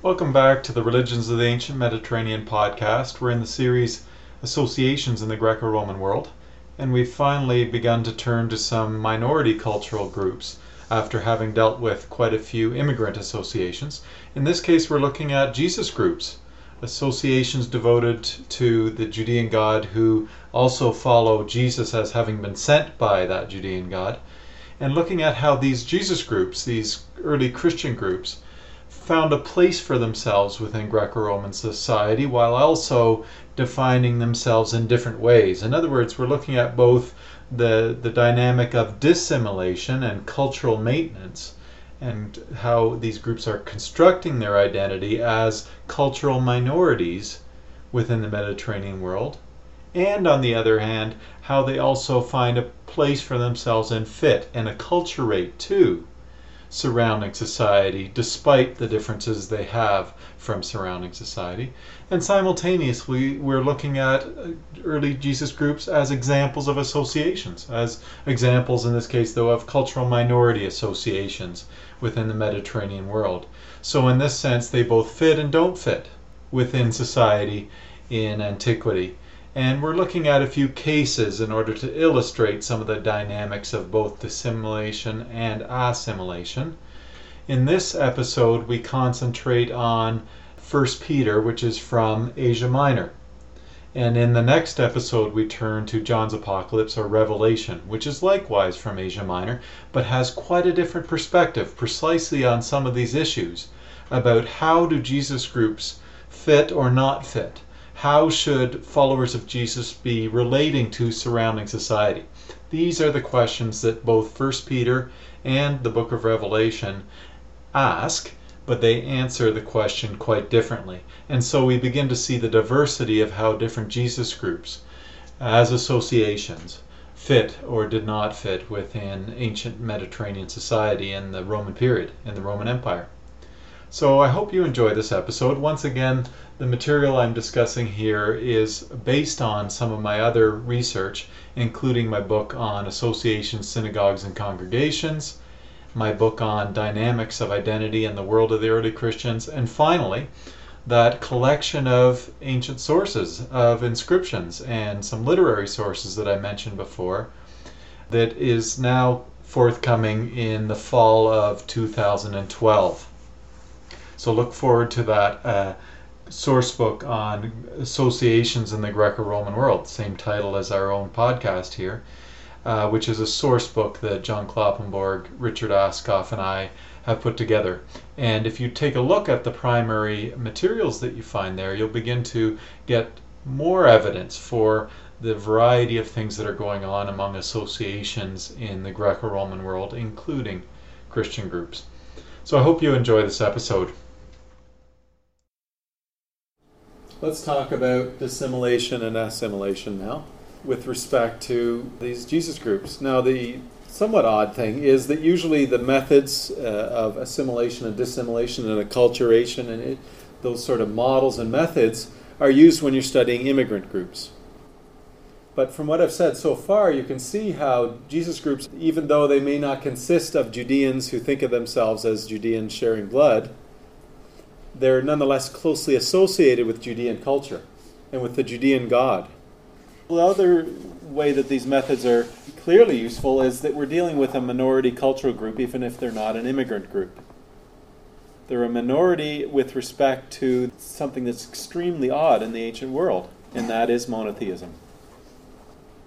Welcome back to the Religions of the Ancient Mediterranean podcast. We're in the series Associations in the Greco Roman World, and we've finally begun to turn to some minority cultural groups after having dealt with quite a few immigrant associations. In this case, we're looking at Jesus groups, associations devoted to the Judean God who also follow Jesus as having been sent by that Judean God, and looking at how these Jesus groups, these early Christian groups, found a place for themselves within Greco Roman society while also defining themselves in different ways. In other words, we're looking at both the, the dynamic of dissimilation and cultural maintenance and how these groups are constructing their identity as cultural minorities within the Mediterranean world. And on the other hand, how they also find a place for themselves and fit and acculturate too surrounding society, despite the differences they have from surrounding society. And simultaneously, we're looking at early Jesus groups as examples of associations, as examples, in this case, though, of cultural minority associations within the Mediterranean world. So, in this sense, they both fit and don't fit within society in antiquity. And we're looking at a few cases in order to illustrate some of the dynamics of both dissimilation and assimilation. In this episode, we concentrate on 1 Peter, which is from Asia Minor. And in the next episode, we turn to John's Apocalypse or Revelation, which is likewise from Asia Minor, but has quite a different perspective precisely on some of these issues about how do Jesus groups fit or not fit how should followers of Jesus be relating to surrounding society? These are the questions that both 1 Peter and the book of Revelation ask, but they answer the question quite differently. And so we begin to see the diversity of how different Jesus groups, as associations, fit or did not fit within ancient Mediterranean society in the Roman period, in the Roman Empire. So I hope you enjoy this episode. Once again, the material I'm discussing here is based on some of my other research, including my book on associations, synagogues, and congregations, my book on dynamics of identity in the world of the early Christians, and finally, that collection of ancient sources, of inscriptions, and some literary sources that I mentioned before, that is now forthcoming in the fall of 2012. So look forward to that uh, source book on associations in the Greco-Roman world, same title as our own podcast here, uh, which is a source book that John Kloppenborg, Richard Ascough, and I have put together. And if you take a look at the primary materials that you find there, you'll begin to get more evidence for the variety of things that are going on among associations in the Greco-Roman world, including Christian groups. So I hope you enjoy this episode. Let's talk about dissimilation and assimilation now with respect to these Jesus groups. Now, the somewhat odd thing is that usually the methods uh, of assimilation and dissimilation and acculturation and it, those sort of models and methods are used when you're studying immigrant groups. But from what I've said so far, you can see how Jesus groups, even though they may not consist of Judeans who think of themselves as Judeans sharing blood, they're nonetheless closely associated with Judean culture and with the Judean God. The other way that these methods are clearly useful is that we're dealing with a minority cultural group, even if they're not an immigrant group. They're a minority with respect to something that's extremely odd in the ancient world, and that is monotheism.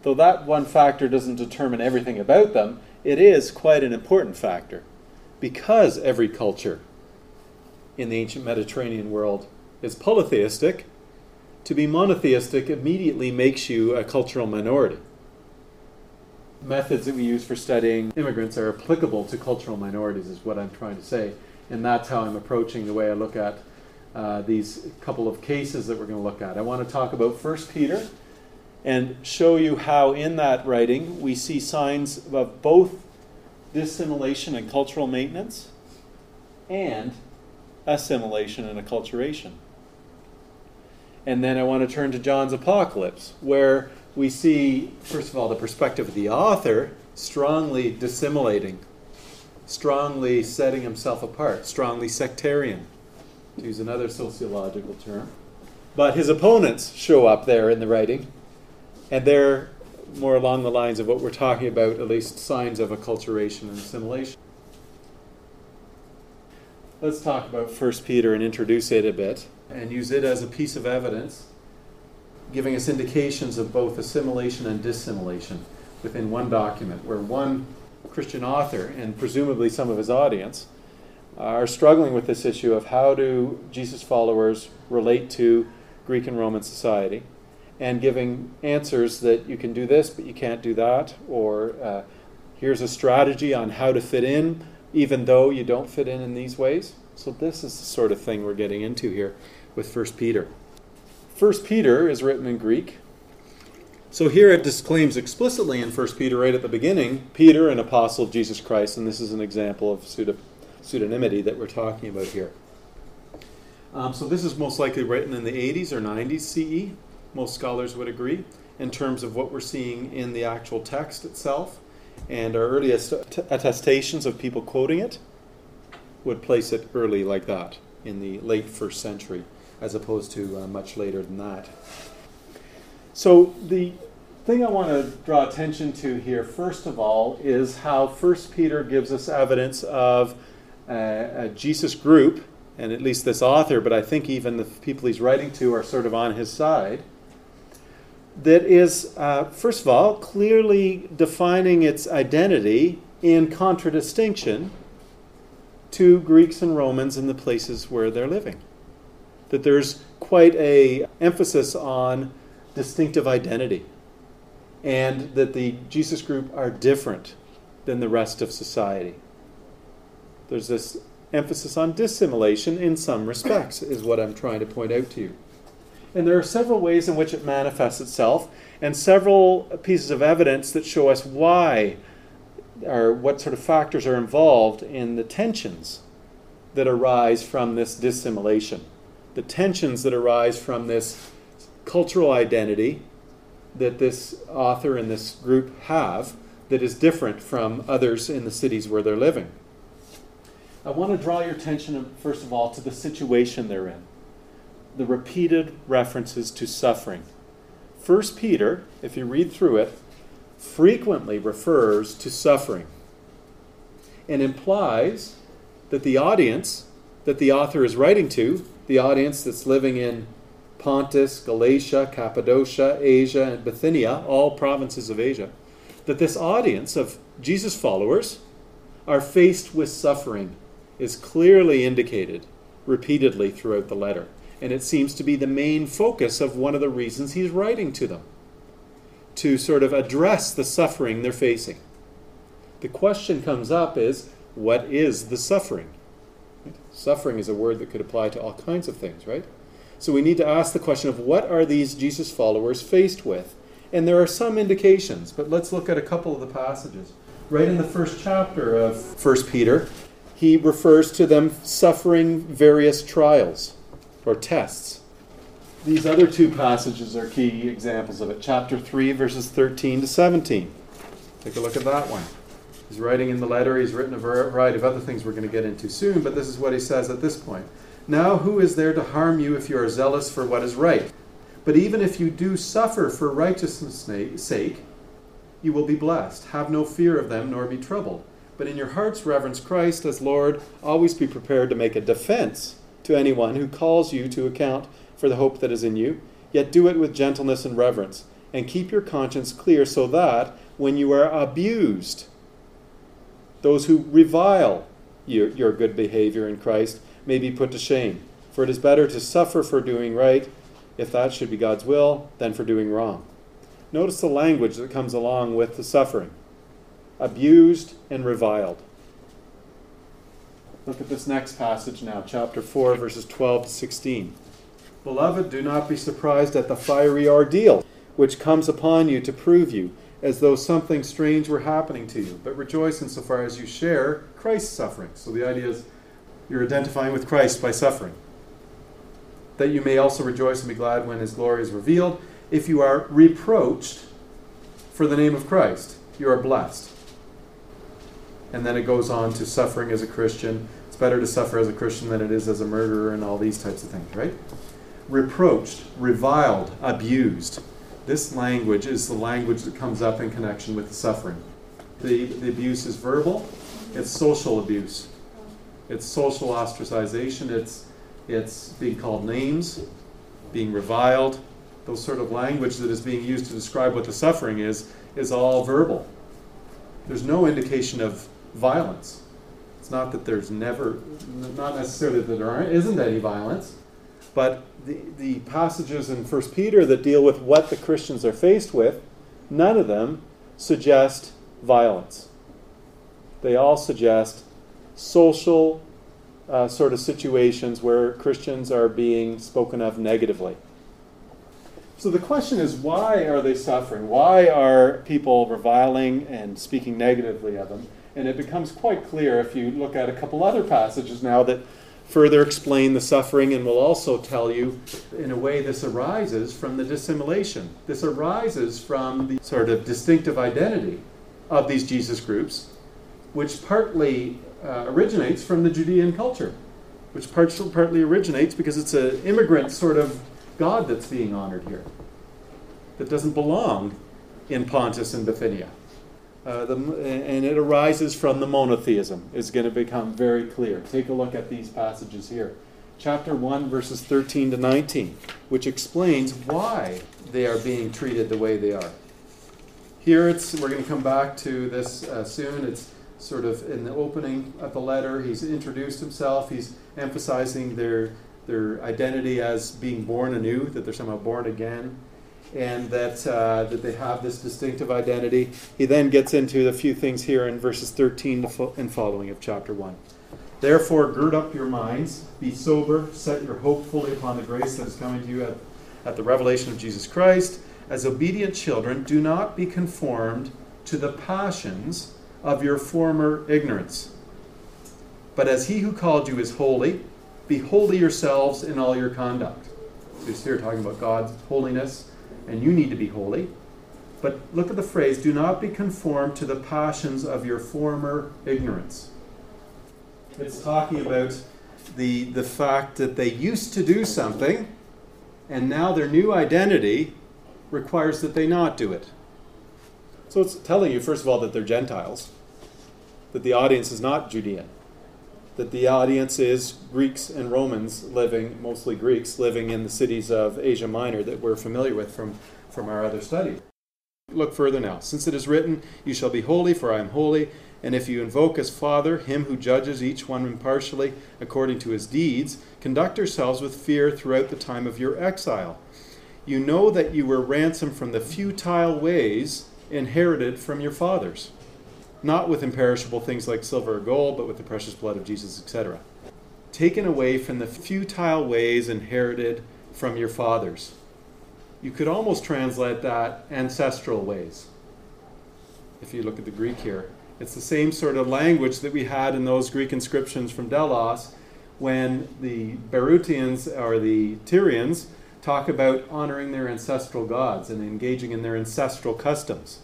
Though that one factor doesn't determine everything about them, it is quite an important factor because every culture in the ancient Mediterranean world is polytheistic, to be monotheistic immediately makes you a cultural minority. Methods that we use for studying immigrants are applicable to cultural minorities, is what I'm trying to say. And that's how I'm approaching the way I look at uh, these couple of cases that we're going to look at. I want to talk about First Peter and show you how, in that writing, we see signs of both dissimilation and cultural maintenance and assimilation and acculturation. And then I want to turn to John's Apocalypse, where we see, first of all, the perspective of the author strongly dissimilating, strongly setting himself apart, strongly sectarian, to use another sociological term. But his opponents show up there in the writing, and they're more along the lines of what we're talking about, at least signs of acculturation and assimilation. Let's talk about 1 Peter and introduce it a bit. And use it as a piece of evidence, giving us indications of both assimilation and dissimilation within one document, where one Christian author and presumably some of his audience are struggling with this issue of how do Jesus followers relate to Greek and Roman society and giving answers that you can do this but you can't do that or uh, here's a strategy on how to fit in even though you don't fit in in these ways so this is the sort of thing we're getting into here with 1 peter 1 peter is written in greek so here it disclaims explicitly in 1 Peter, right at the beginning, Peter, an apostle of Jesus Christ, and this is an example of pseudonymity that we're talking about here. Um, so this is most likely written in the 80s or 90s CE. Most scholars would agree in terms of what we're seeing in the actual text itself. And our earliest attestations of people quoting it would place it early like that, in the late first century, as opposed to uh, much later than that. So the thing I want to draw attention to here, first of all, is how First Peter gives us evidence of a Jesus group, and at least this author, but I think even the people he's writing to are sort of on his side. That is, uh, first of all, clearly defining its identity in contradistinction to Greeks and Romans in the places where they're living. That there's quite a emphasis on distinctive identity, and that the Jesus group are different than the rest of society. There's this emphasis on dissimilation in some respects, is what I'm trying to point out to you. And there are several ways in which it manifests itself, and several pieces of evidence that show us why or what sort of factors are involved in the tensions that arise from this dissimilation, the tensions that arise from this cultural identity that this author and this group have that is different from others in the cities where they're living. I want to draw your attention, first of all, to the situation they're in. The repeated references to suffering. First Peter, if you read through it, frequently refers to suffering and implies that the audience that the author is writing to, the audience that's living in Pontus, Galatia, Cappadocia, Asia, and Bithynia, all provinces of Asia, that this audience of Jesus followers are faced with suffering is clearly indicated repeatedly throughout the letter. And it seems to be the main focus of one of the reasons he's writing to them to sort of address the suffering they're facing. The question comes up is what is the suffering? Suffering is a word that could apply to all kinds of things, right? So we need to ask the question of what are these Jesus followers faced with? And there are some indications, but let's look at a couple of the passages. Right in the first chapter of 1 Peter, he refers to them suffering various trials or tests. These other two passages are key examples of it. Chapter 3, verses 13 to 17. Take a look at that one. He's writing in the letter, he's written a variety of other things we're going to get into soon, but this is what he says at this point. Now, who is there to harm you if you are zealous for what is right? But even if you do suffer for righteousness' sake, you will be blessed. Have no fear of them, nor be troubled. But in your hearts reverence Christ as Lord. Always be prepared to make a defense to anyone who calls you to account for the hope that is in you. Yet do it with gentleness and reverence, and keep your conscience clear so that when you are abused, those who revile your, your good behavior in Christ may be put to shame. For it is better to suffer for doing right, if that should be God's will, than for doing wrong. Notice the language that comes along with the suffering abused and reviled. Look at this next passage now, chapter 4, verses 12 to 16. Beloved, do not be surprised at the fiery ordeal which comes upon you to prove you, as though something strange were happening to you, but rejoice insofar as you share Christ's suffering. So the idea is you're identifying with Christ by suffering. That you may also rejoice and be glad when his glory is revealed. If you are reproached for the name of Christ, you are blessed. And then it goes on to suffering as a Christian. It's better to suffer as a Christian than it is as a murderer, and all these types of things, right? Reproached, reviled, abused. This language is the language that comes up in connection with the suffering. The, the abuse is verbal, it's social abuse, it's social ostracization, it's, it's being called names, being reviled. Those sort of language that is being used to describe what the suffering is, is all verbal. There's no indication of violence. It's not that there's never, not necessarily that there isn't any violence, but the, the passages in 1 Peter that deal with what the Christians are faced with, none of them suggest violence. They all suggest social uh, sort of situations where Christians are being spoken of negatively. So the question is why are they suffering? Why are people reviling and speaking negatively of them? And it becomes quite clear if you look at a couple other passages now that further explain the suffering and will also tell you, in a way, this arises from the dissimilation. This arises from the sort of distinctive identity of these Jesus groups, which partly uh, originates from the Judean culture, which part, partly originates because it's an immigrant sort of God that's being honored here, that doesn't belong in Pontus and Bithynia. Uh, the, and it arises from the monotheism, is going to become very clear. Take a look at these passages here. Chapter 1, verses 13 to 19, which explains why they are being treated the way they are. Here it's, we're going to come back to this uh, soon. It's sort of in the opening of the letter. He's introduced himself. He's emphasizing their, their identity as being born anew, that they're somehow born again and that, uh, that they have this distinctive identity. He then gets into a few things here in verses 13 and following of chapter 1. Therefore, gird up your minds, be sober, set your hope fully upon the grace that is coming to you at, at the revelation of Jesus Christ. As obedient children, do not be conformed to the passions of your former ignorance. But as he who called you is holy, be holy yourselves in all your conduct. So he's here talking about God's holiness and you need to be holy. But look at the phrase do not be conformed to the passions of your former ignorance. It's talking about the, the fact that they used to do something, and now their new identity requires that they not do it. So it's telling you, first of all, that they're Gentiles, that the audience is not Judean, that the audience is Greeks and Romans living, mostly Greeks, living in the cities of Asia Minor that we're familiar with from, from our other study. Look further now. Since it is written, You shall be holy, for I am holy. And if you invoke as Father him who judges each one impartially according to his deeds, conduct yourselves with fear throughout the time of your exile. You know that you were ransomed from the futile ways inherited from your fathers not with imperishable things like silver or gold, but with the precious blood of Jesus, etc. Taken away from the futile ways inherited from your fathers. You could almost translate that ancestral ways. If you look at the Greek here, it's the same sort of language that we had in those Greek inscriptions from Delos when the Berytians or the Tyrians talk about honoring their ancestral gods and engaging in their ancestral customs.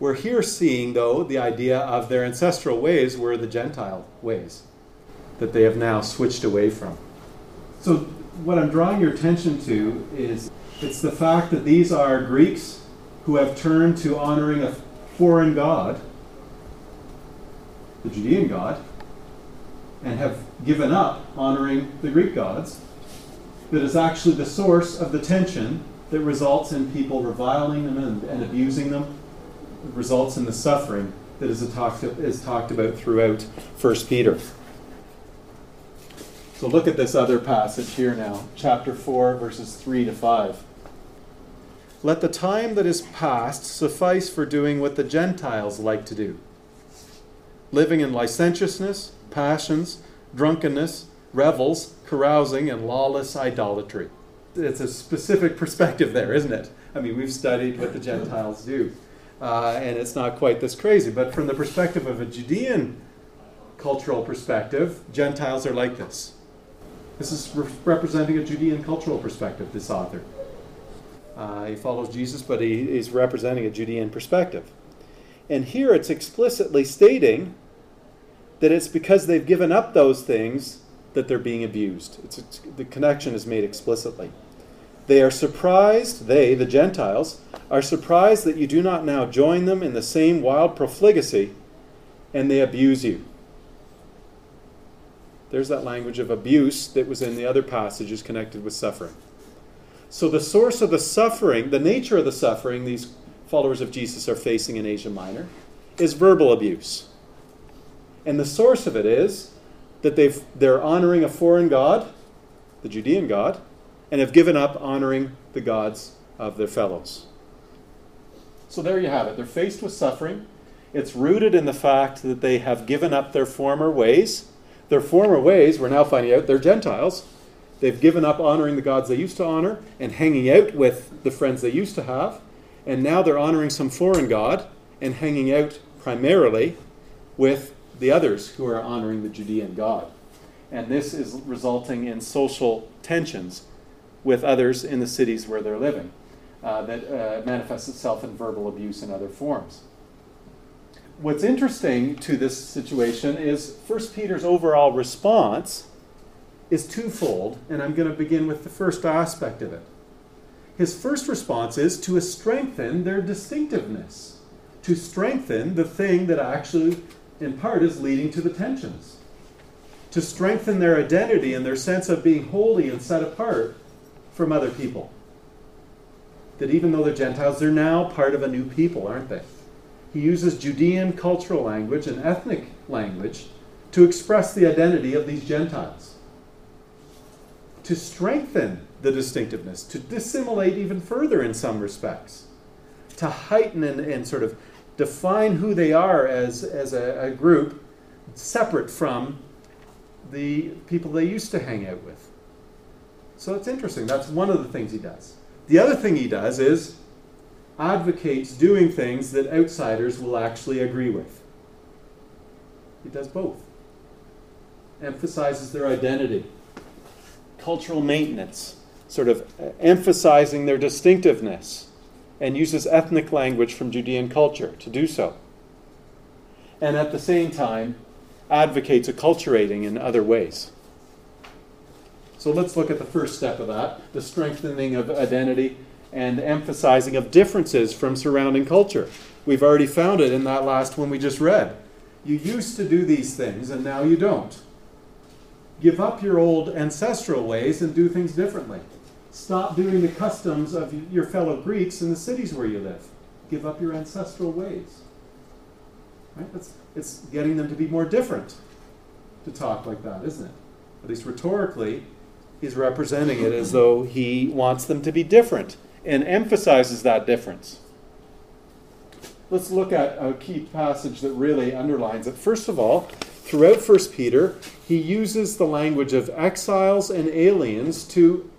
We're here seeing, though, the idea of their ancestral ways were the Gentile ways that they have now switched away from. So, what I'm drawing your attention to is it's the fact that these are Greeks who have turned to honoring a foreign god, the Judean god, and have given up honoring the Greek gods, that is actually the source of the tension that results in people reviling them and, and abusing them results in the suffering that is talked, is talked about throughout 1 Peter. So look at this other passage here now, chapter 4, verses 3 to 5. Let the time that is past suffice for doing what the Gentiles like to do living in licentiousness, passions, drunkenness, revels, carousing, and lawless idolatry. It's a specific perspective there, isn't it? I mean, we've studied what the Gentiles do uh, and it's not quite this crazy. But from the perspective of a Judean cultural perspective, Gentiles are like this. This is re- representing a Judean cultural perspective, this author. Uh, he follows Jesus, but he is representing a Judean perspective. And here it's explicitly stating that it's because they've given up those things that they're being abused. It's, it's, the connection is made explicitly. They are surprised, they, the Gentiles, are surprised that you do not now join them in the same wild profligacy, and they abuse you. There's that language of abuse that was in the other passages connected with suffering. So, the source of the suffering, the nature of the suffering these followers of Jesus are facing in Asia Minor, is verbal abuse. And the source of it is that they've, they're honoring a foreign god, the Judean god, and have given up honoring the gods of their fellows. So there you have it. They're faced with suffering. It's rooted in the fact that they have given up their former ways. Their former ways, we're now finding out, they're Gentiles. They've given up honoring the gods they used to honor and hanging out with the friends they used to have. And now they're honoring some foreign god and hanging out primarily with the others who are honoring the Judean God. And this is resulting in social tensions with others in the cities where they're living uh, that uh, manifests itself in verbal abuse and other forms. What's interesting to this situation is 1 Peter's overall response is twofold, and I'm going to begin with the first aspect of it. His first response is to strengthen their distinctiveness, to strengthen the thing that actually in part is leading to the tensions. To strengthen their identity and their sense of being holy and set apart from other people. That even though they're Gentiles, they're now part of a new people, aren't they? He uses Judean cultural language and ethnic language to express the identity of these Gentiles. To strengthen the distinctiveness, to dissimilate even further in some respects, to heighten and, and sort of define who they are as, as a, a group separate from the people they used to hang out with. So it's interesting. That's one of the things he does. The other thing he does is advocates doing things that outsiders will actually agree with. He does both. Emphasizes their identity, cultural maintenance, sort of uh, emphasizing their distinctiveness and uses ethnic language from Judean culture to do so. And at the same time, advocates acculturating in other ways. So let's look at the first step of that the strengthening of identity and emphasizing of differences from surrounding culture. We've already found it in that last one we just read. You used to do these things and now you don't. Give up your old ancestral ways and do things differently. Stop doing the customs of your fellow Greeks in the cities where you live. Give up your ancestral ways. Right? It's, it's getting them to be more different to talk like that, isn't it? At least rhetorically, he's representing it as though he wants them to be different and emphasizes that difference. Let's look at a key passage that really underlines it. First of all, throughout 1 Peter, he uses the language of exiles and aliens to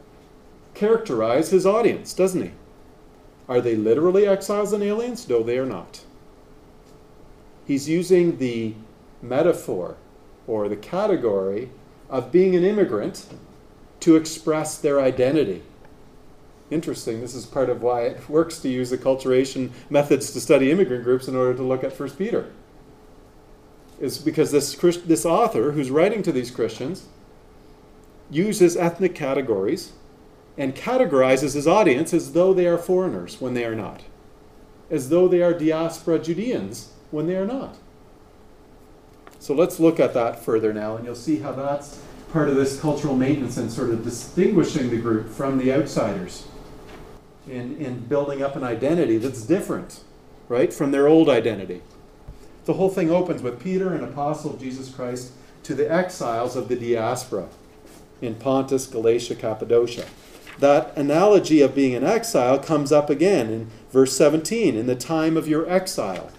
characterize his audience, doesn't he? Are they literally exiles and aliens? No, they are not. He's using the metaphor or the category of being an immigrant to express their identity. Interesting. This is part of why it works to use acculturation methods to study immigrant groups in order to look at First Peter. Is because this, this author who's writing to these Christians uses ethnic categories and categorizes his audience as though they are foreigners when they are not, as though they are diaspora Judeans when they are not. So let's look at that further now, and you'll see how that's part of this cultural maintenance and sort of distinguishing the group from the outsiders in, in building up an identity that's different, right, from their old identity. The whole thing opens with Peter, an apostle of Jesus Christ, to the exiles of the diaspora in Pontus, Galatia, Cappadocia that analogy of being an exile comes up again in verse 17 in the time of your exile.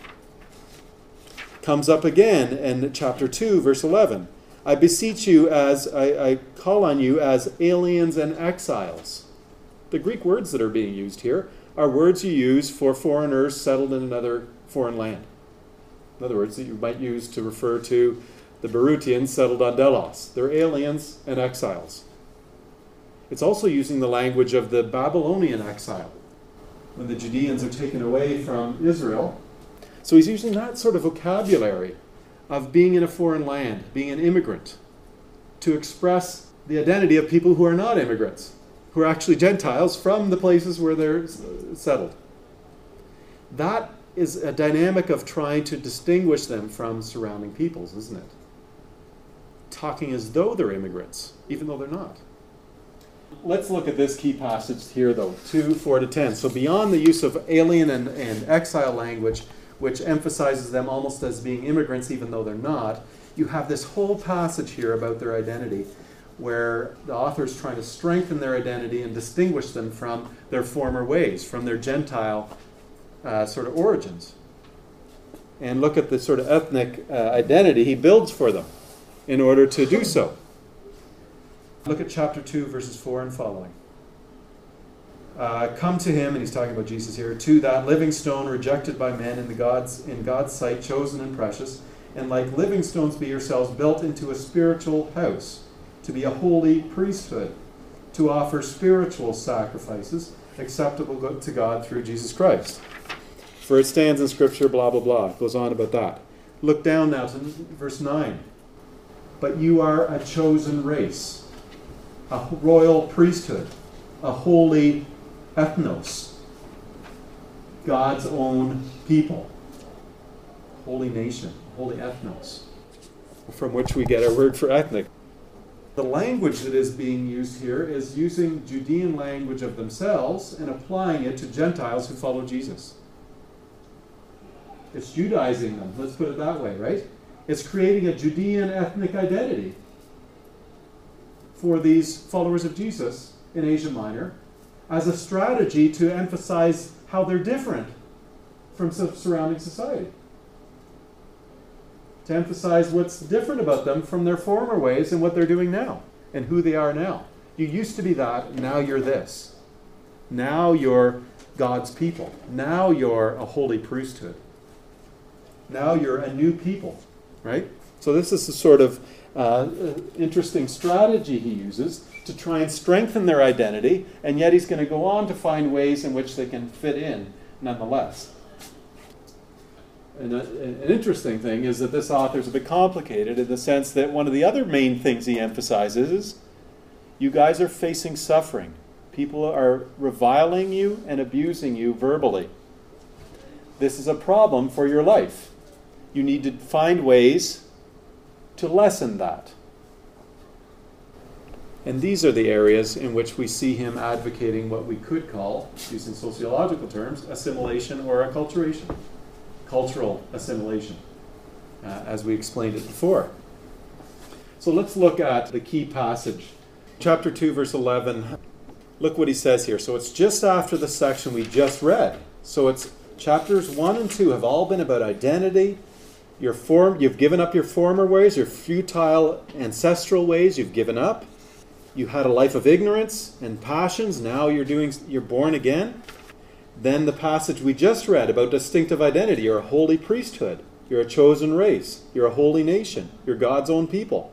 Comes up again in chapter 2, verse 11. I beseech you as I, I call on you as aliens and exiles. The Greek words that are being used here are words you use for foreigners settled in another foreign land. In other words, that you might use to refer to the Berytians settled on Delos. They're aliens and exiles. It's also using the language of the Babylonian exile, when the Judeans are taken away from Israel. So he's using that sort of vocabulary of being in a foreign land, being an immigrant, to express the identity of people who are not immigrants, who are actually Gentiles from the places where they're settled. That is a dynamic of trying to distinguish them from surrounding peoples, isn't it? Talking as though they're immigrants, even though they're not. Let's look at this key passage here, though 2 4 to 10. So, beyond the use of alien and, and exile language, which emphasizes them almost as being immigrants, even though they're not, you have this whole passage here about their identity where the author is trying to strengthen their identity and distinguish them from their former ways, from their Gentile uh, sort of origins. And look at the sort of ethnic uh, identity he builds for them in order to do so. Look at chapter 2, verses 4 and following. Uh, come to him, and he's talking about Jesus here, to that living stone rejected by men in, the God's, in God's sight, chosen and precious, and like living stones be yourselves built into a spiritual house, to be a holy priesthood, to offer spiritual sacrifices acceptable to God through Jesus Christ. For it stands in Scripture, blah, blah, blah. It goes on about that. Look down now to verse 9. But you are a chosen race, a royal priesthood, a holy ethnos, God's own people, holy nation, holy ethnos, from which we get our word for ethnic. The language that is being used here is using Judean language of themselves and applying it to Gentiles who follow Jesus. It's Judaizing them, let's put it that way, right? It's creating a Judean ethnic identity for these followers of Jesus in Asia Minor as a strategy to emphasize how they're different from surrounding society. To emphasize what's different about them from their former ways and what they're doing now and who they are now. You used to be that, now you're this. Now you're God's people. Now you're a holy priesthood. Now you're a new people, right? So, this is the sort of uh, interesting strategy he uses to try and strengthen their identity, and yet he's going to go on to find ways in which they can fit in nonetheless. And a, an interesting thing is that this author is a bit complicated in the sense that one of the other main things he emphasizes is you guys are facing suffering. People are reviling you and abusing you verbally. This is a problem for your life. You need to find ways to lessen that. And these are the areas in which we see him advocating what we could call, using sociological terms, assimilation or acculturation, cultural assimilation, uh, as we explained it before. So let's look at the key passage. Chapter 2, verse 11. Look what he says here. So it's just after the section we just read. So it's chapters 1 and 2 have all been about identity your form, you've given up your former ways, your futile ancestral ways, you've given up. You had a life of ignorance and passions, now you're doing you're born again. Then the passage we just read about distinctive identity, you're a holy priesthood, you're a chosen race, you're a holy nation, you're God's own people.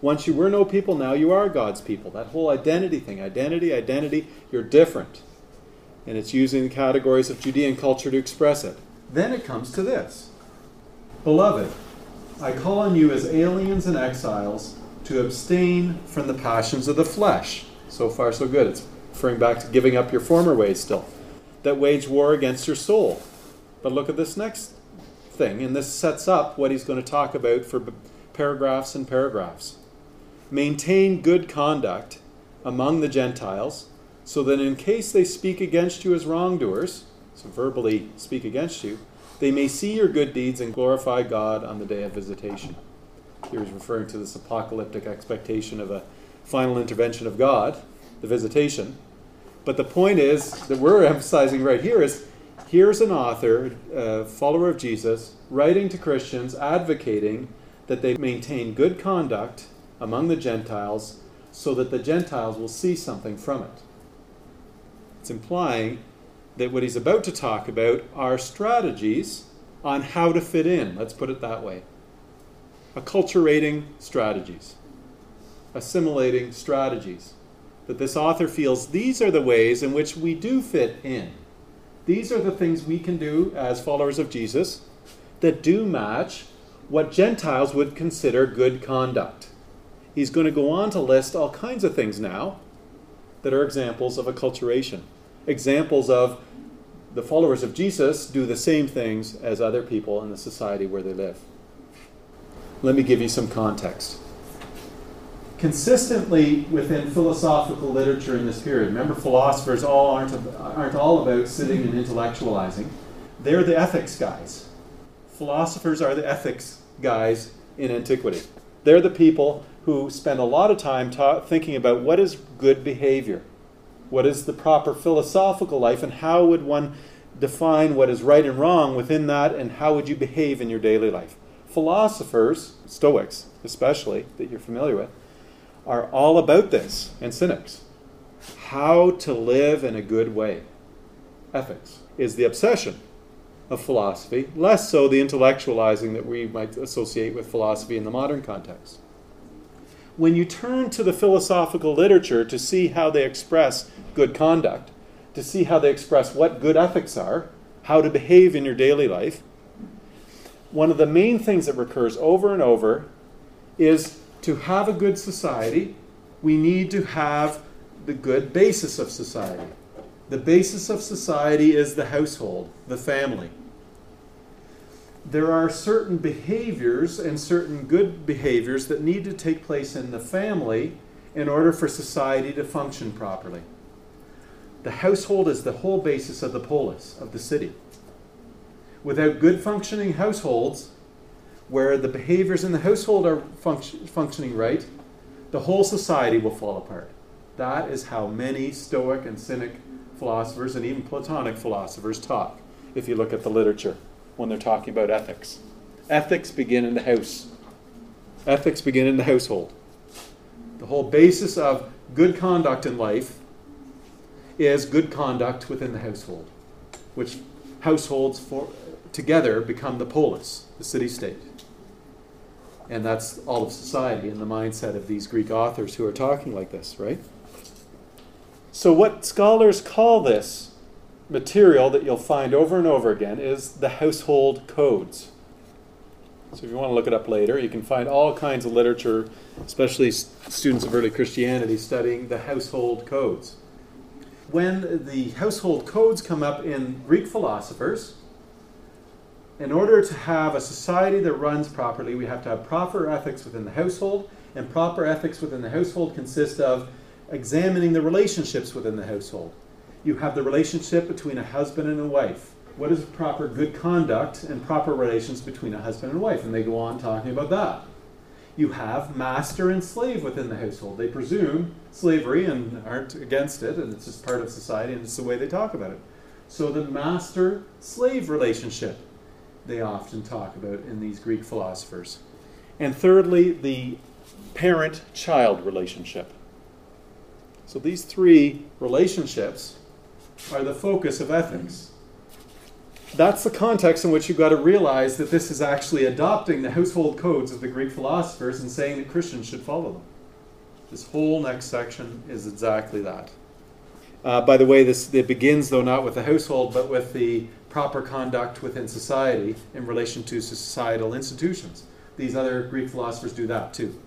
Once you were no people, now you are God's people. That whole identity thing, identity, identity, you're different. And it's using the categories of Judean culture to express it. Then it comes to this. Beloved, I call on you as aliens and exiles to abstain from the passions of the flesh. So far, so good. It's referring back to giving up your former ways still. That wage war against your soul. But look at this next thing, and this sets up what he's going to talk about for paragraphs and paragraphs. Maintain good conduct among the Gentiles, so that in case they speak against you as wrongdoers, so verbally speak against you, they may see your good deeds and glorify God on the day of visitation. He was referring to this apocalyptic expectation of a final intervention of God, the visitation. But the point is that we're emphasizing right here is here's an author, a follower of Jesus, writing to Christians, advocating that they maintain good conduct among the Gentiles so that the Gentiles will see something from it. It's implying that what he's about to talk about are strategies on how to fit in, let's put it that way. Acculturating strategies, assimilating strategies. That this author feels these are the ways in which we do fit in. These are the things we can do as followers of Jesus that do match what Gentiles would consider good conduct. He's going to go on to list all kinds of things now that are examples of acculturation, examples of the followers of Jesus do the same things as other people in the society where they live. Let me give you some context. Consistently within philosophical literature in this period, remember philosophers all aren't, aren't all about sitting and intellectualizing. They're the ethics guys. Philosophers are the ethics guys in antiquity. They're the people who spend a lot of time ta- thinking about what is good behavior, what is the proper philosophical life, and how would one define what is right and wrong within that, and how would you behave in your daily life. Philosophers, Stoics especially, that you're familiar with, are all about this, and cynics. How to live in a good way. Ethics is the obsession of philosophy, less so the intellectualizing that we might associate with philosophy in the modern context. When you turn to the philosophical literature to see how they express good conduct, to see how they express what good ethics are, how to behave in your daily life, one of the main things that recurs over and over is to have a good society, we need to have the good basis of society. The basis of society is the household, the family. There are certain behaviors and certain good behaviors that need to take place in the family in order for society to function properly. The household is the whole basis of the polis, of the city. Without good functioning households, where the behaviors in the household are func- functioning right, the whole society will fall apart. That is how many Stoic and Cynic philosophers and even Platonic philosophers talk, if you look at the literature when they're talking about ethics. Ethics begin in the house, ethics begin in the household. The whole basis of good conduct in life is good conduct within the household, which households for, together become the polis, the city state. And that's all of society in the mindset of these Greek authors who are talking like this, right? So, what scholars call this material that you'll find over and over again is the household codes. So, if you want to look it up later, you can find all kinds of literature, especially students of early Christianity, studying the household codes. When the household codes come up in Greek philosophers, in order to have a society that runs properly, we have to have proper ethics within the household, and proper ethics within the household consist of examining the relationships within the household. You have the relationship between a husband and a wife. What is proper good conduct and proper relations between a husband and wife? And they go on talking about that. You have master and slave within the household. They presume slavery and aren't against it, and it's just part of society, and it's the way they talk about it. So the master slave relationship they often talk about in these Greek philosophers. And thirdly, the parent child relationship. So these three relationships are the focus of ethics. That's the context in which you've got to realize that this is actually adopting the household codes of the Greek philosophers and saying that Christians should follow them. This whole next section is exactly that. Uh, by the way, this it begins though not with the household, but with the proper conduct within society in relation to societal institutions. These other Greek philosophers do that too.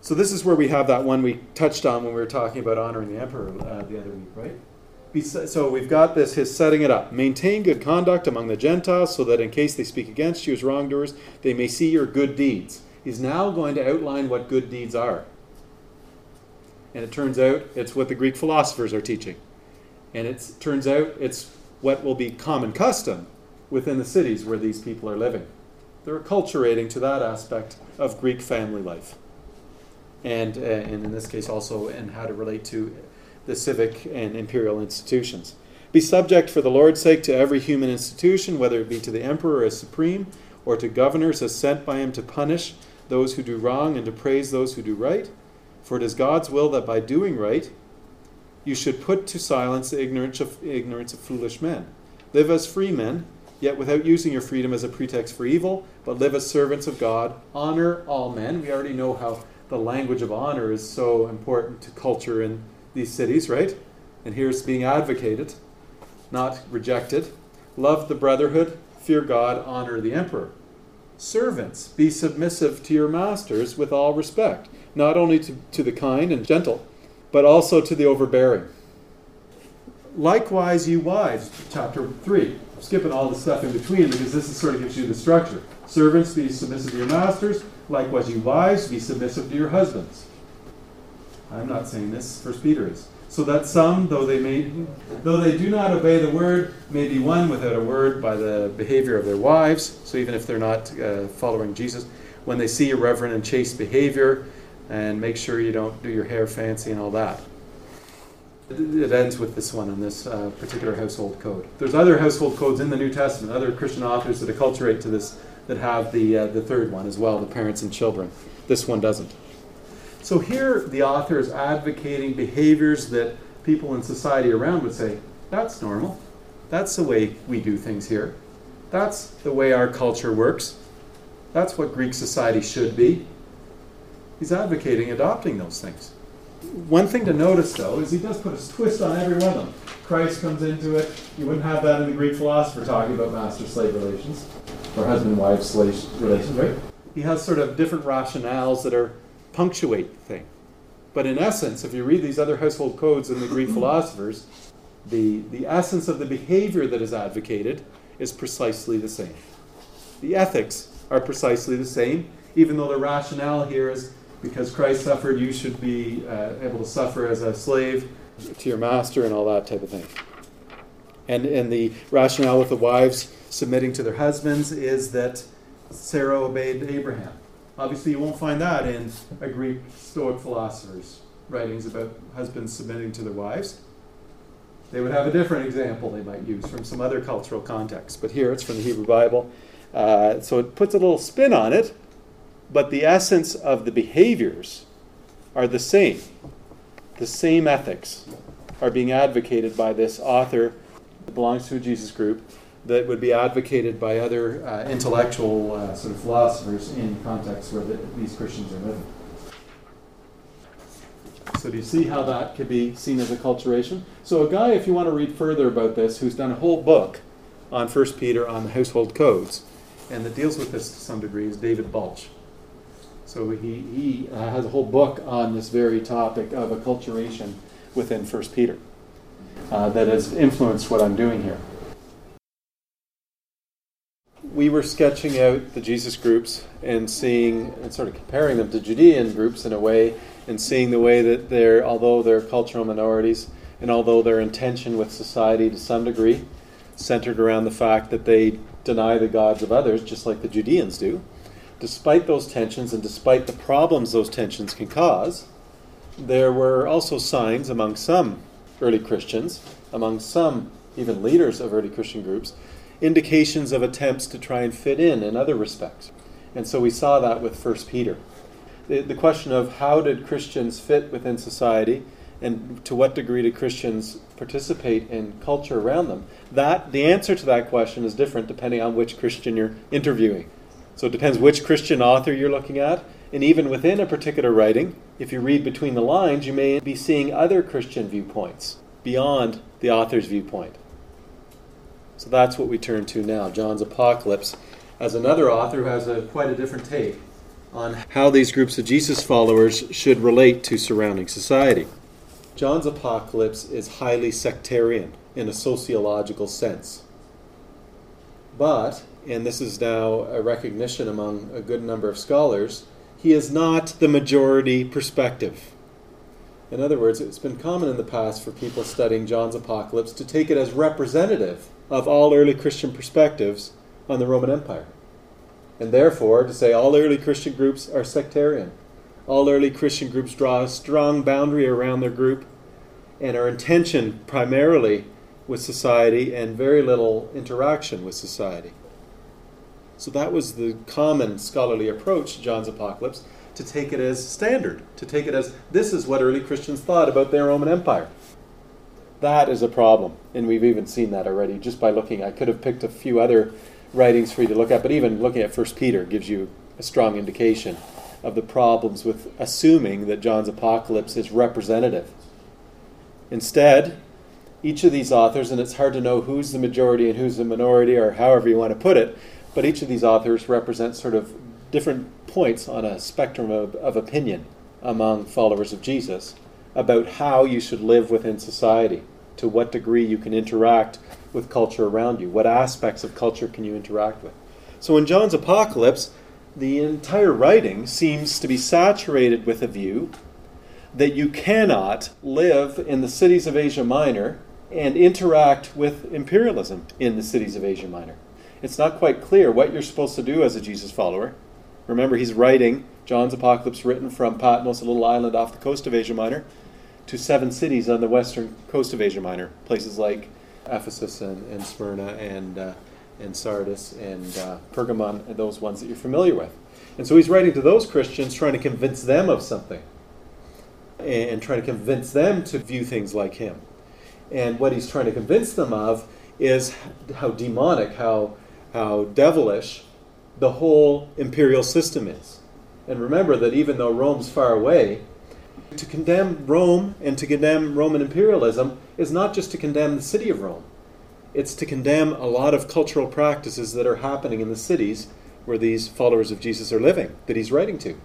So this is where we have that one we touched on when we were talking about honoring the emperor uh, the other week, right? So we've got this, his setting it up. Maintain good conduct among the Gentiles so that in case they speak against you as wrongdoers, they may see your good deeds. He's now going to outline what good deeds are. And it turns out it's what the Greek philosophers are teaching. And it turns out it's what will be common custom within the cities where these people are living. They're acculturating to that aspect of Greek family life. And, uh, and in this case, also in how to relate to the civic and imperial institutions. Be subject for the Lord's sake to every human institution, whether it be to the emperor as supreme or to governors as sent by him to punish those who do wrong and to praise those who do right. For it is God's will that by doing right, you should put to silence the ignorance of, ignorance of foolish men. Live as free men, yet without using your freedom as a pretext for evil, but live as servants of God. Honor all men. We already know how the language of honor is so important to culture in these cities, right? And here's being advocated, not rejected. Love the brotherhood, fear God, honor the emperor. Servants, be submissive to your masters with all respect, not only to, to the kind and gentle, but also to the overbearing. Likewise, you wives, chapter 3. skipping all the stuff in between because this is sort of gives you the structure. Servants, be submissive to your masters. Likewise, you wives, be submissive to your husbands. I'm not saying this, First Peter is. So that some, though they may, though they do not obey the word, may be won without a word by the behavior of their wives. So even if they're not uh, following Jesus, when they see your reverent and chaste behavior, and make sure you don't do your hair fancy and all that. It ends with this one in this uh, particular household code. There's other household codes in the New Testament, other Christian authors that acculturate to this that have the uh, the third one as well, the parents and children. This one doesn't. So here the author is advocating behaviors that people in society around would say, that's normal. That's the way we do things here. That's the way our culture works. That's what Greek society should be. He's advocating adopting those things. One thing to notice, though, is he does put a twist on every one of them. Christ comes into it. You wouldn't have that in the Greek philosopher talking about master slave relations or husband-wife slave relations, right? He has sort of different rationales that are punctuate the thing. But in essence, if you read these other household codes in the Greek philosophers, the, the essence of the behavior that is advocated is precisely the same. The ethics are precisely the same, even though the rationale here is because Christ suffered, you should be uh, able to suffer as a slave to your master and all that type of thing. And, and the rationale with the wives submitting to their husbands is that Sarah obeyed Abraham. Obviously, you won't find that in a Greek Stoic philosopher's writings about husbands submitting to their wives. They would have a different example they might use from some other cultural context. But here it's from the Hebrew Bible. Uh, so it puts a little spin on it, but the essence of the behaviors are the same. The same ethics are being advocated by this author that belongs to a Jesus group that would be advocated by other uh, intellectual uh, sort of philosophers in contexts where the, these Christians are living. So do you see how that could be seen as acculturation? So a guy, if you want to read further about this, who's done a whole book on First Peter on the household codes, and that deals with this to some degree, is David Balch. So he, he uh, has a whole book on this very topic of acculturation within First Peter uh, that has influenced what I'm doing here. We were sketching out the Jesus groups and seeing and sort of comparing them to Judean groups in a way, and seeing the way that they're, although they're cultural minorities, and although they're in tension with society to some degree, centered around the fact that they deny the gods of others, just like the Judeans do, despite those tensions and despite the problems those tensions can cause, there were also signs among some early Christians, among some even leaders of early Christian groups, indications of attempts to try and fit in in other respects. And so we saw that with 1 Peter. The, the question of how did Christians fit within society and to what degree did Christians participate in culture around them? That the answer to that question is different depending on which Christian you're interviewing. So it depends which Christian author you're looking at, and even within a particular writing, if you read between the lines, you may be seeing other Christian viewpoints beyond the author's viewpoint. So that's what we turn to now John's Apocalypse, as another author who has a, quite a different take on how these groups of Jesus followers should relate to surrounding society. John's Apocalypse is highly sectarian in a sociological sense. But, and this is now a recognition among a good number of scholars, he is not the majority perspective. In other words, it's been common in the past for people studying John's Apocalypse to take it as representative of all early Christian perspectives on the Roman Empire. And therefore, to say all early Christian groups are sectarian. All early Christian groups draw a strong boundary around their group and are in tension primarily with society and very little interaction with society. So that was the common scholarly approach to John's Apocalypse to take it as standard, to take it as this is what early Christians thought about their Roman Empire. That is a problem, and we've even seen that already just by looking. I could have picked a few other writings for you to look at, but even looking at First Peter gives you a strong indication of the problems with assuming that John's apocalypse is representative. Instead, each of these authors, and it's hard to know who's the majority and who's the minority, or however you want to put it, but each of these authors represents sort of different points on a spectrum of, of opinion among followers of Jesus about how you should live within society, to what degree you can interact with culture around you, what aspects of culture can you interact with. So in John's Apocalypse, the entire writing seems to be saturated with a view that you cannot live in the cities of Asia Minor and interact with imperialism in the cities of Asia Minor. It's not quite clear what you're supposed to do as a Jesus follower. Remember, he's writing John's Apocalypse, written from Patmos, a little island off the coast of Asia Minor, to seven cities on the western coast of Asia Minor, places like Ephesus and, and Smyrna and, uh, and Sardis and uh, Pergamon, and those ones that you're familiar with. And so he's writing to those Christians, trying to convince them of something and trying to convince them to view things like him. And what he's trying to convince them of is how demonic, how, how devilish the whole imperial system is. And remember that even though Rome's far away, to condemn Rome and to condemn Roman imperialism is not just to condemn the city of Rome, it's to condemn a lot of cultural practices that are happening in the cities where these followers of Jesus are living, that he's writing to.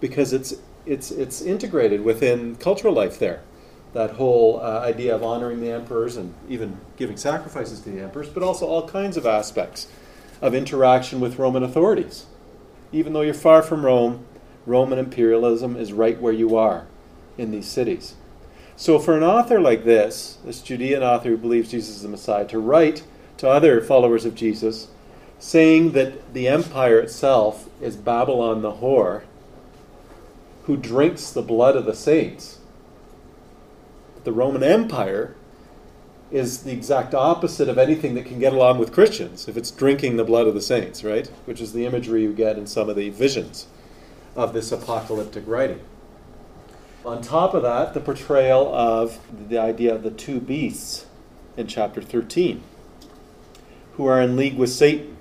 Because it's, it's, it's integrated within cultural life there. That whole uh, idea of honoring the emperors and even giving sacrifices to the emperors, but also all kinds of aspects of interaction with Roman authorities. Even though you're far from Rome, Roman imperialism is right where you are in these cities. So, for an author like this, this Judean author who believes Jesus is the Messiah, to write to other followers of Jesus, saying that the empire itself is Babylon the whore, who drinks the blood of the saints. The Roman Empire is the exact opposite of anything that can get along with Christians if it's drinking the blood of the saints, right? Which is the imagery you get in some of the visions of this apocalyptic writing. On top of that, the portrayal of the idea of the two beasts in chapter 13, who are in league with Satan.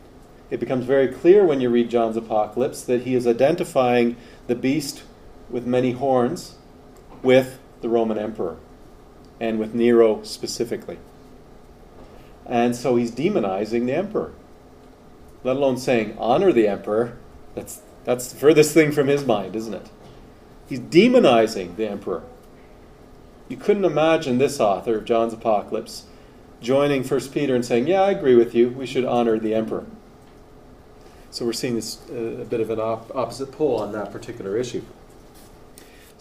It becomes very clear when you read John's apocalypse that he is identifying the beast with many horns with the Roman emperor and with Nero specifically. And so he's demonizing the emperor, let alone saying, honor the emperor. That's that's the furthest thing from his mind, isn't it? He's demonizing the emperor. You couldn't imagine this author of John's Apocalypse joining First Peter and saying, Yeah, I agree with you. We should honor the emperor. So we're seeing this uh, a bit of an op- opposite pole on that particular issue.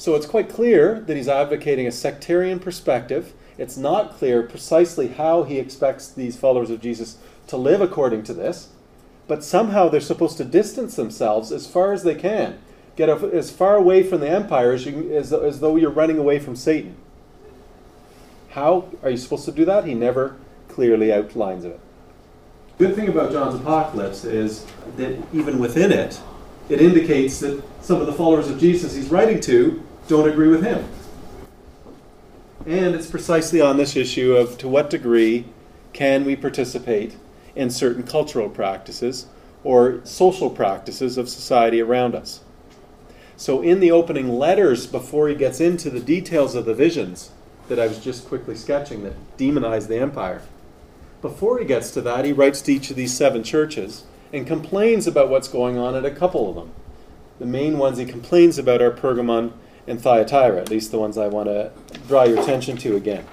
So it's quite clear that he's advocating a sectarian perspective. It's not clear precisely how he expects these followers of Jesus to live according to this but somehow they're supposed to distance themselves as far as they can, get as far away from the empire as, you, as, as though you're running away from Satan. How are you supposed to do that? He never clearly outlines it. The good thing about John's Apocalypse is that even within it, it indicates that some of the followers of Jesus he's writing to don't agree with him. And it's precisely on this issue of to what degree can we participate in certain cultural practices or social practices of society around us. So, in the opening letters, before he gets into the details of the visions that I was just quickly sketching that demonize the empire, before he gets to that, he writes to each of these seven churches and complains about what's going on at a couple of them. The main ones he complains about are Pergamon and Thyatira, at least the ones I want to draw your attention to again.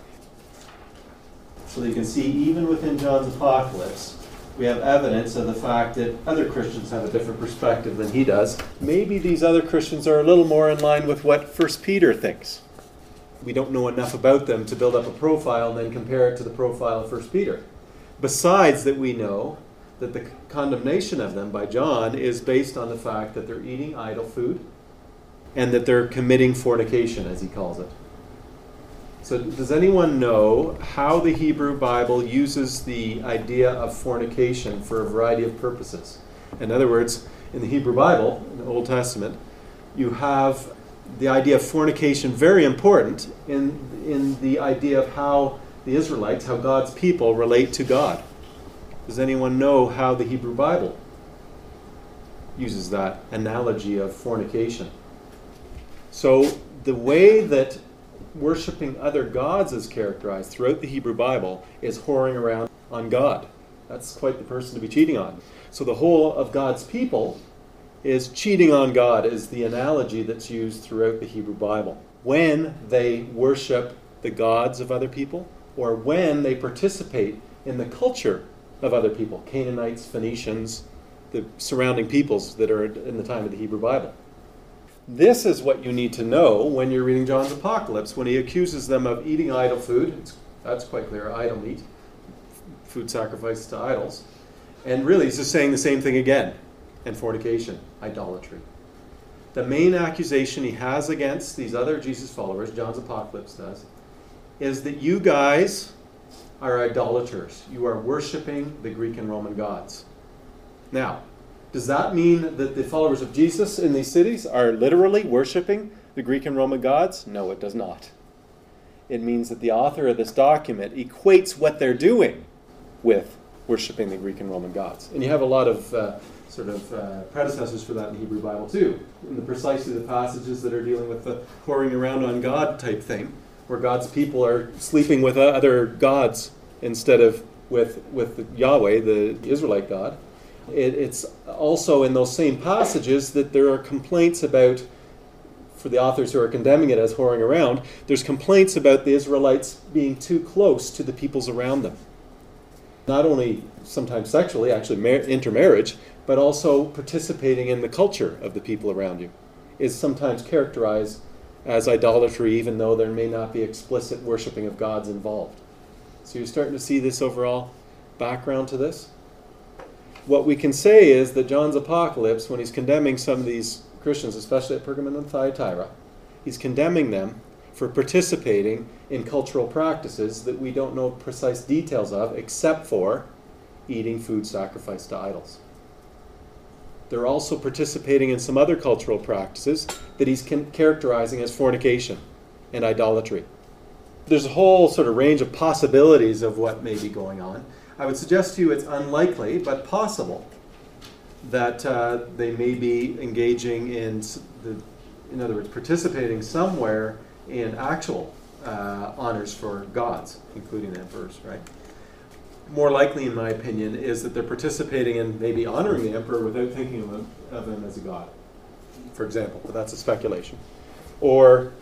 So you can see, even within John's apocalypse, we have evidence of the fact that other Christians have a different perspective than he does. Maybe these other Christians are a little more in line with what First Peter thinks. We don't know enough about them to build up a profile and then compare it to the profile of First Peter. Besides that we know that the condemnation of them by John is based on the fact that they're eating idol food and that they're committing fornication, as he calls it. So, does anyone know how the Hebrew Bible uses the idea of fornication for a variety of purposes? In other words, in the Hebrew Bible, in the Old Testament, you have the idea of fornication very important in, in the idea of how the Israelites, how God's people relate to God. Does anyone know how the Hebrew Bible uses that analogy of fornication? So, the way that worshiping other gods is characterized throughout the Hebrew Bible is whoring around on God. That's quite the person to be cheating on. So the whole of God's people is cheating on God, is the analogy that's used throughout the Hebrew Bible. When they worship the gods of other people, or when they participate in the culture of other people Canaanites, Phoenicians, the surrounding peoples that are in the time of the Hebrew Bible. This is what you need to know when you're reading John's Apocalypse, when he accuses them of eating idol food. That's quite clear idol meat, food sacrificed to idols. And really, he's just saying the same thing again and fornication, idolatry. The main accusation he has against these other Jesus followers, John's Apocalypse does, is that you guys are idolaters. You are worshiping the Greek and Roman gods. Now, does that mean that the followers of Jesus in these cities are literally worshiping the Greek and Roman gods? No, it does not. It means that the author of this document equates what they're doing with worshiping the Greek and Roman gods. And you have a lot of uh, sort of uh, predecessors for that in the Hebrew Bible too, in the precisely the passages that are dealing with the whoring around on God type thing where God's people are sleeping with other gods instead of with, with Yahweh, the Israelite God. It, it's also in those same passages that there are complaints about, for the authors who are condemning it as whoring around, there's complaints about the Israelites being too close to the peoples around them. Not only sometimes sexually, actually mar- intermarriage, but also participating in the culture of the people around you is sometimes characterized as idolatry, even though there may not be explicit worshiping of gods involved. So you're starting to see this overall background to this. What we can say is that John's apocalypse, when he's condemning some of these Christians, especially at Pergamon and Thyatira, he's condemning them for participating in cultural practices that we don't know precise details of, except for eating food sacrificed to idols. They're also participating in some other cultural practices that he's characterizing as fornication and idolatry. There's a whole sort of range of possibilities of what may be going on. I would suggest to you it's unlikely, but possible, that uh, they may be engaging in, the, in other words, participating somewhere in actual uh, honors for gods, including emperors, right? more likely, in my opinion, is that they're participating in maybe honoring the emperor without thinking of him, of him as a god, for example, but that's a speculation. Or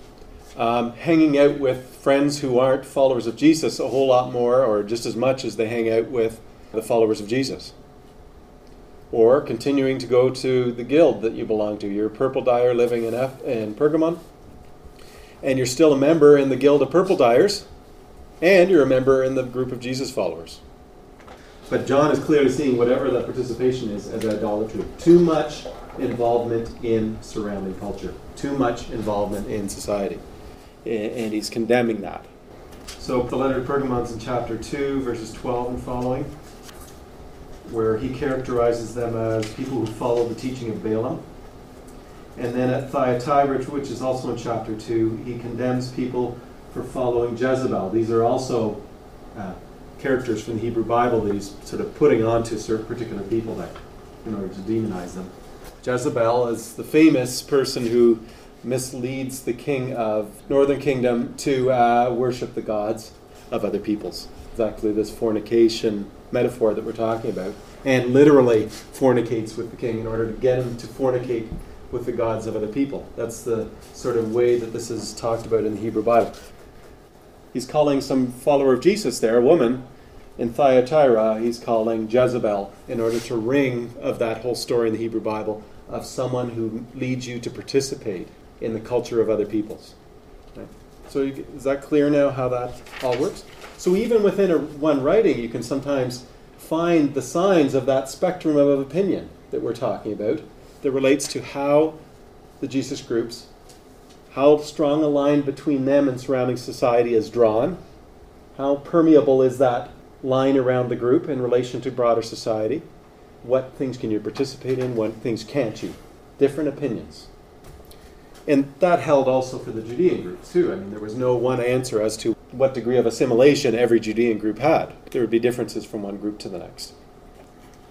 um, hanging out with friends who aren't followers of Jesus a whole lot more or just as much as they hang out with the followers of Jesus. Or continuing to go to the guild that you belong to. You're a purple dyer living in, F- in Pergamon, and you're still a member in the guild of purple dyers, and you're a member in the group of Jesus followers. But John is clearly seeing whatever that participation is as idolatry. Too much involvement in surrounding culture, too much involvement in society. And he's condemning that. So the letter to Pergamon's in chapter 2, verses 12 and following, where he characterizes them as people who follow the teaching of Balaam. And then at Thyatira, which is also in chapter 2, he condemns people for following Jezebel. These are also uh, characters from the Hebrew Bible that he's sort of putting onto certain particular people there in order to demonize them. Jezebel is the famous person who misleads the king of northern kingdom to uh, worship the gods of other peoples. Exactly this fornication metaphor that we're talking about, and literally fornicates with the king in order to get him to fornicate with the gods of other people. That's the sort of way that this is talked about in the Hebrew Bible he's calling some follower of Jesus there, a woman, in Thyatira, he's calling Jezebel in order to ring of that whole story in the Hebrew Bible of someone who leads you to participate in the culture of other peoples. Right? So you, is that clear now how that all works? So even within a, one writing, you can sometimes find the signs of that spectrum of opinion that we're talking about that relates to how the Jesus groups how strong a line between them and surrounding society is drawn, how permeable is that line around the group in relation to broader society, what things can you participate in, what things can't you. Different opinions. And that held also for the Judean groups too. I mean, there was no one answer as to what degree of assimilation every Judean group had. There would be differences from one group to the next.